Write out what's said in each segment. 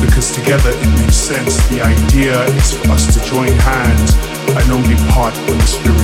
because together it makes sense. The idea is for us to join hands and only part when the spirit.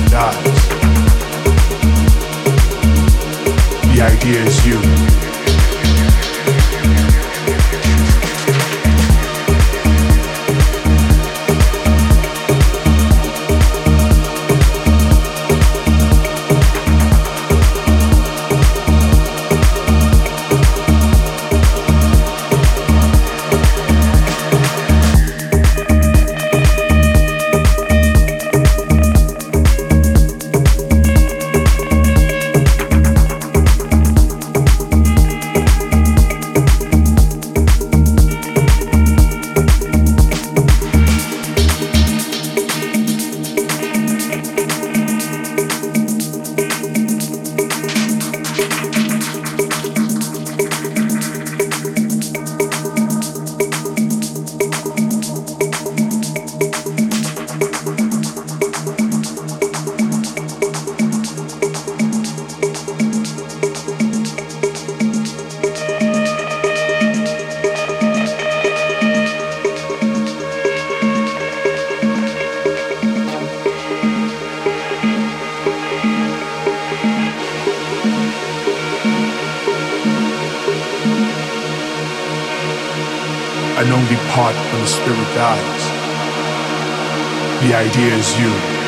and only part when the spirit dies. The idea is you.